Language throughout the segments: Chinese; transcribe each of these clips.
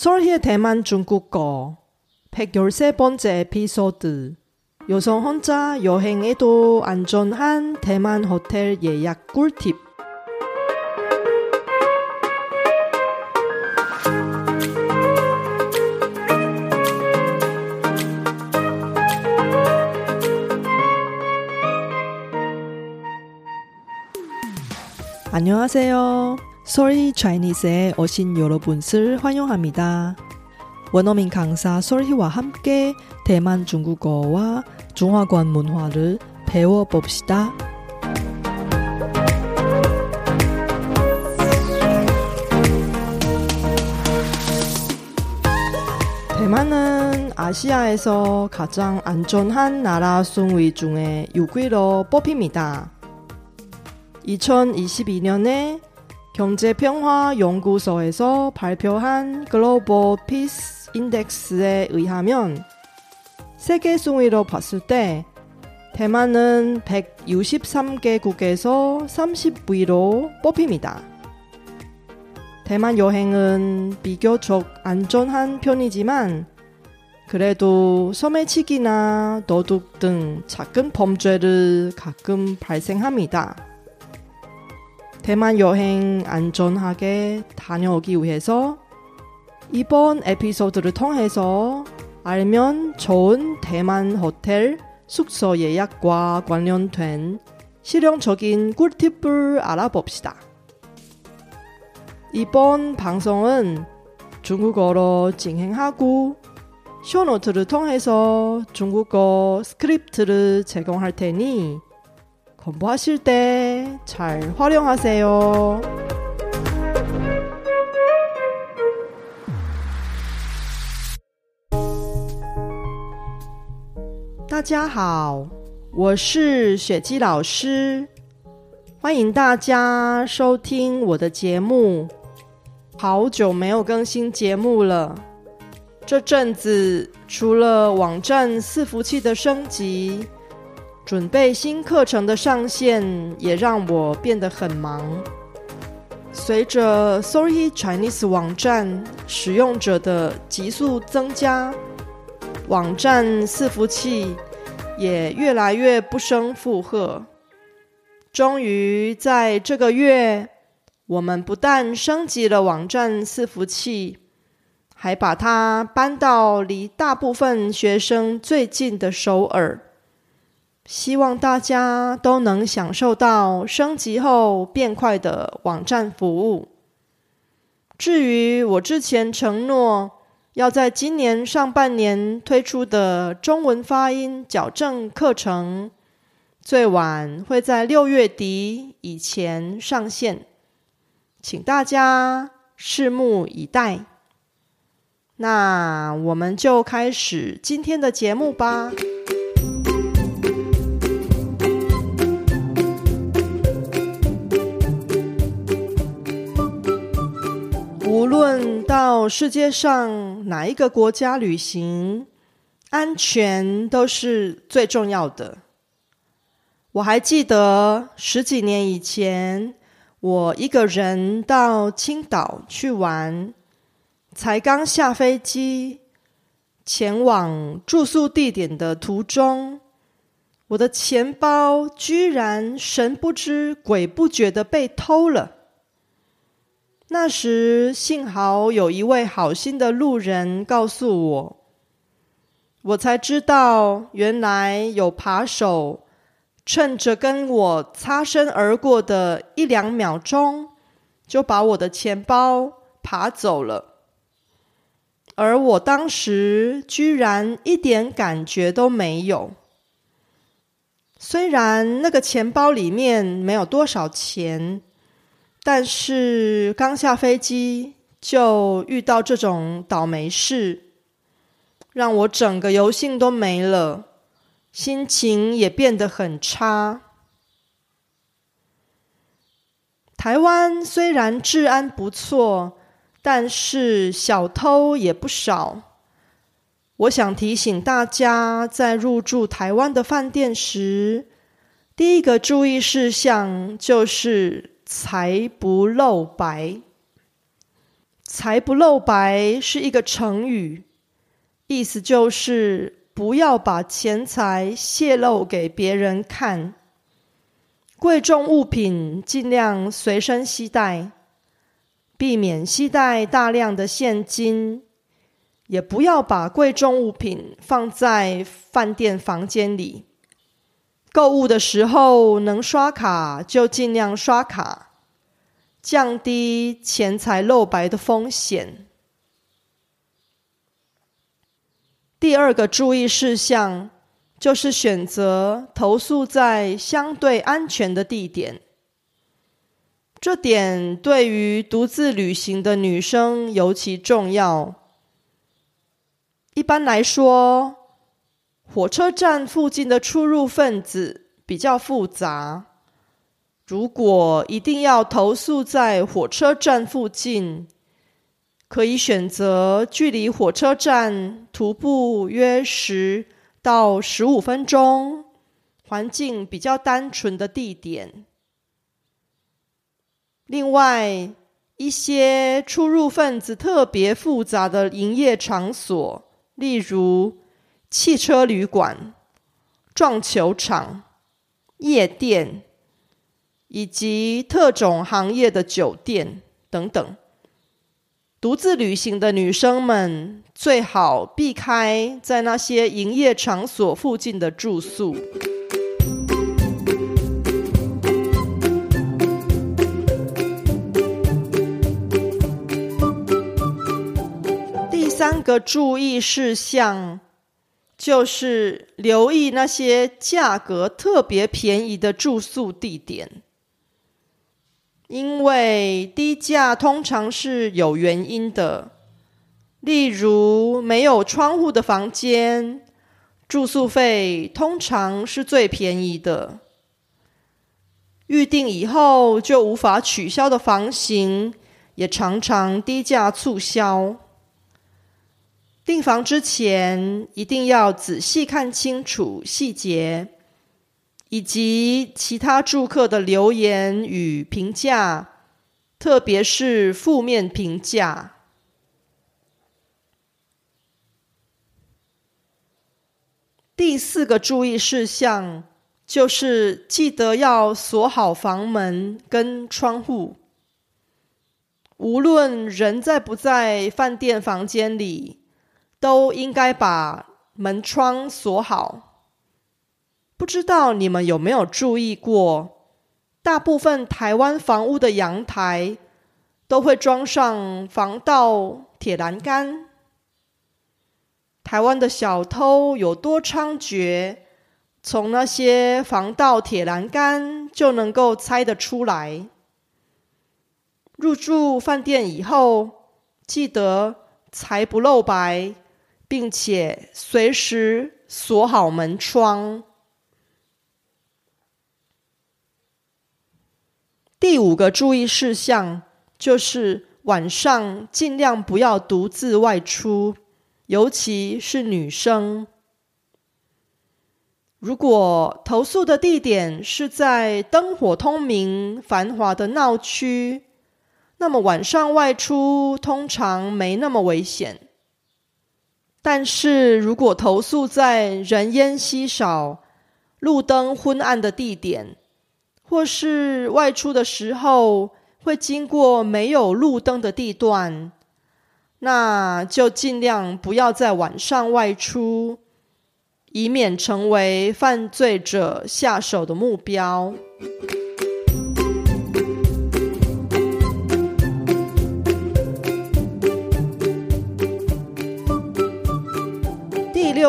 서울의 대만 중국어 113번째 에피소드 여성 혼자 여행에도 안전한 대만 호텔 예약 꿀팁 안녕하세요. Sorry Chinese에 오신 여러분을 환영합니다. 원어민 강사 솔희와 함께 대만 중국어와 중화권 문화를 배워봅시다. 대만은 아시아에서 가장 안전한 나라 순위 중에 6위로 뽑힙니다. 2022년에 경제평화연구소에서 발표한 글로벌 피스 인덱스에 의하면 세계 순위로 봤을 때 대만은 163개국에서 30위로 뽑힙니다. 대만 여행은 비교적 안전한 편이지만 그래도 소매치기나 도둑 등 작은 범죄를 가끔 발생합니다. 대만 여행 안전하게 다녀오기 위해서 이번 에피소드를 통해서 알면 좋은 대만 호텔 숙소 예약과 관련된 실용적인 꿀팁을 알아봅시다. 이번 방송은 중국어로 진행하고 쇼노트를 통해서 중국어 스크립트를 제공할 테니 공부하실 때 잘 활용하세요. 大家好，我是雪姬老师，欢迎大家收听我的节目。好久没有更新节目了，这阵子除了网站伺服器的升级， 准备新课程的上线，也让我变得很忙。随着 Sorry Chinese 网站使用者的急速增加，网站伺服器也越来越不胜负荷。终于在这个月，我们不但升级了网站伺服器，还把它搬到离大部分学生最近的首尔。希望大家都能享受到升级后变快的网站服务。至于我之前承诺要在今年上半年推出的中文发音矫正课程，最晚会在六月底以前上线，请大家拭目以待。那我们就开始今天的节目吧。论到世界上哪一个国家旅行，安全都是最重要的。我还记得十几年以前，我一个人到青岛去玩，才刚下飞机，前往住宿地点的途中，我的钱包居然神不知鬼不觉的被偷了。那时幸好有一位好心的路人告诉我，我才知道原来有扒手趁着跟我擦身而过的一两秒钟，就把我的钱包扒走了，而我当时居然一点感觉都没有。虽然那个钱包里面没有多少钱。但是刚下飞机就遇到这种倒霉事，让我整个游兴都没了，心情也变得很差。台湾虽然治安不错，但是小偷也不少。我想提醒大家，在入住台湾的饭店时，第一个注意事项就是。财不露白，财不露白是一个成语，意思就是不要把钱财泄露给别人看。贵重物品尽量随身携带，避免携带大量的现金，也不要把贵重物品放在饭店房间里。购物的时候能刷卡就尽量刷卡。降低钱财露白的风险。第二个注意事项就是选择投诉在相对安全的地点。这点对于独自旅行的女生尤其重要。一般来说，火车站附近的出入分子比较复杂。如果一定要投诉在火车站附近，可以选择距离火车站徒步约十到十五分钟、环境比较单纯的地点。另外，一些出入分子特别复杂的营业场所，例如汽车旅馆、撞球场、夜店。以及特种行业的酒店等等，独自旅行的女生们最好避开在那些营业场所附近的住宿。第三个注意事项就是留意那些价格特别便宜的住宿地点。因为低价通常是有原因的，例如没有窗户的房间，住宿费通常是最便宜的；预定以后就无法取消的房型，也常常低价促销。订房之前一定要仔细看清楚细节。以及其他住客的留言与评价，特别是负面评价。第四个注意事项就是记得要锁好房门跟窗户，无论人在不在饭店房间里，都应该把门窗锁好。不知道你们有没有注意过，大部分台湾房屋的阳台都会装上防盗铁栏杆。台湾的小偷有多猖獗，从那些防盗铁栏杆就能够猜得出来。入住饭店以后，记得财不露白，并且随时锁好门窗。第五个注意事项就是晚上尽量不要独自外出，尤其是女生。如果投诉的地点是在灯火通明、繁华的闹区，那么晚上外出通常没那么危险。但是如果投诉在人烟稀少、路灯昏暗的地点，或是外出的时候会经过没有路灯的地段，那就尽量不要在晚上外出，以免成为犯罪者下手的目标。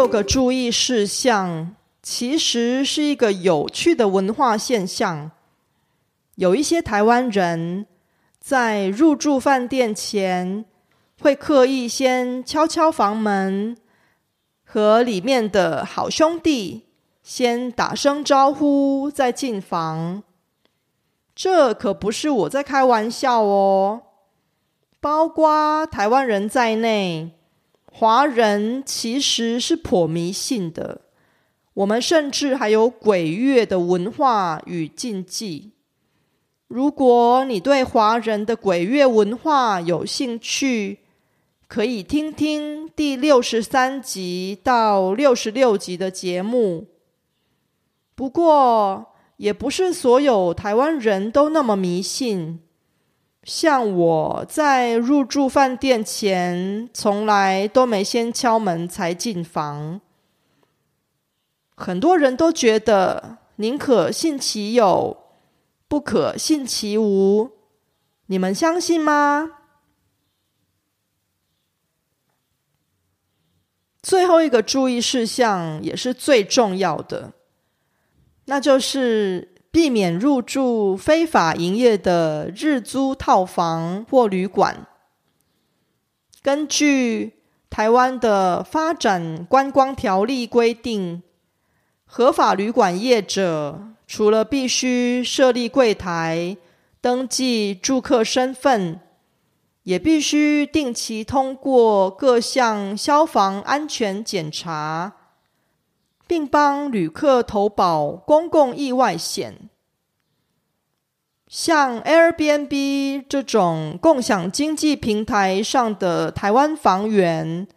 六个注意事项。其实是一个有趣的文化现象。有一些台湾人在入住饭店前，会刻意先敲敲房门，和里面的好兄弟先打声招呼，再进房。这可不是我在开玩笑哦，包括台湾人在内，华人其实是颇迷信的。我们甚至还有鬼月的文化与禁忌，如果你对华人的鬼月文化有兴趣，可以听听第六十三集到六十六集的节目。不过，也不是所有台湾人都那么迷信。像我在入住饭店前，从来都没先敲门才进房。很多人都觉得，宁可信其有。不可信其无，你们相信吗？最后一个注意事项也是最重要的，那就是避免入住非法营业的日租套房或旅馆。根据台湾的发展观光条例规定，合法旅馆业者。除了必须设立柜台、登记住客身份，也必须定期通过各项消防安全检查，并帮旅客投保公共意外险。像 Airbnb 这种共享经济平台上的台湾房源，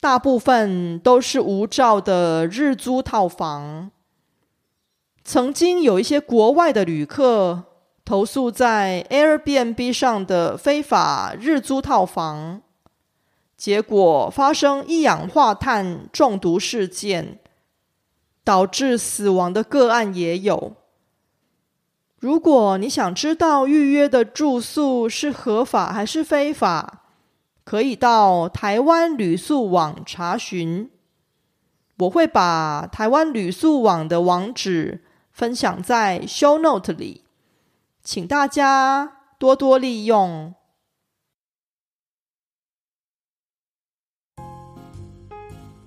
大部分都是无照的日租套房。曾经有一些国外的旅客投诉在 Airbnb 上的非法日租套房，结果发生一氧化碳中毒事件，导致死亡的个案也有。如果你想知道预约的住宿是合法还是非法，可以到台湾旅宿网查询。我会把台湾旅宿网的网址。分享在 Show Note 里，请大家多多利用。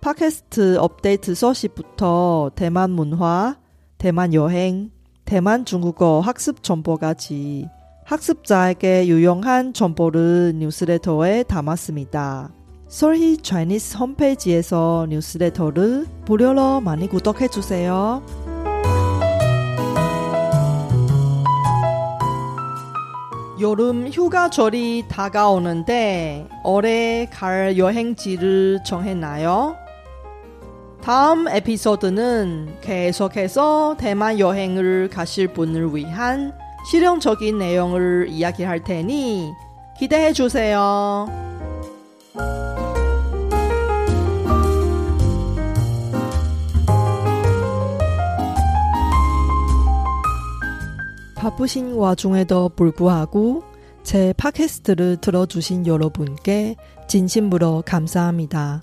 팟캐스트 업데이트 서식부터 대만 문화, 대만 여행, 대만 중국어 학습 정보까지 학습자에게 유용한 정보를 뉴스레터에 담았습니다. 솔희 차이니스 홈페이지에서 뉴스레터를 무료로 많이 구독해 주세요. 여름 휴가철이 다가오는데 올해 갈 여행지를 정했나요? 다음 에피소드는 계속해서 대만 여행을 가실 분을 위한 실용적인 내용을 이야기할 테니 기대해 주세요. 바쁘신 와중에도 불구하고 제 팟캐스트를 들어주신 여러분께 진심으로 감사합니다.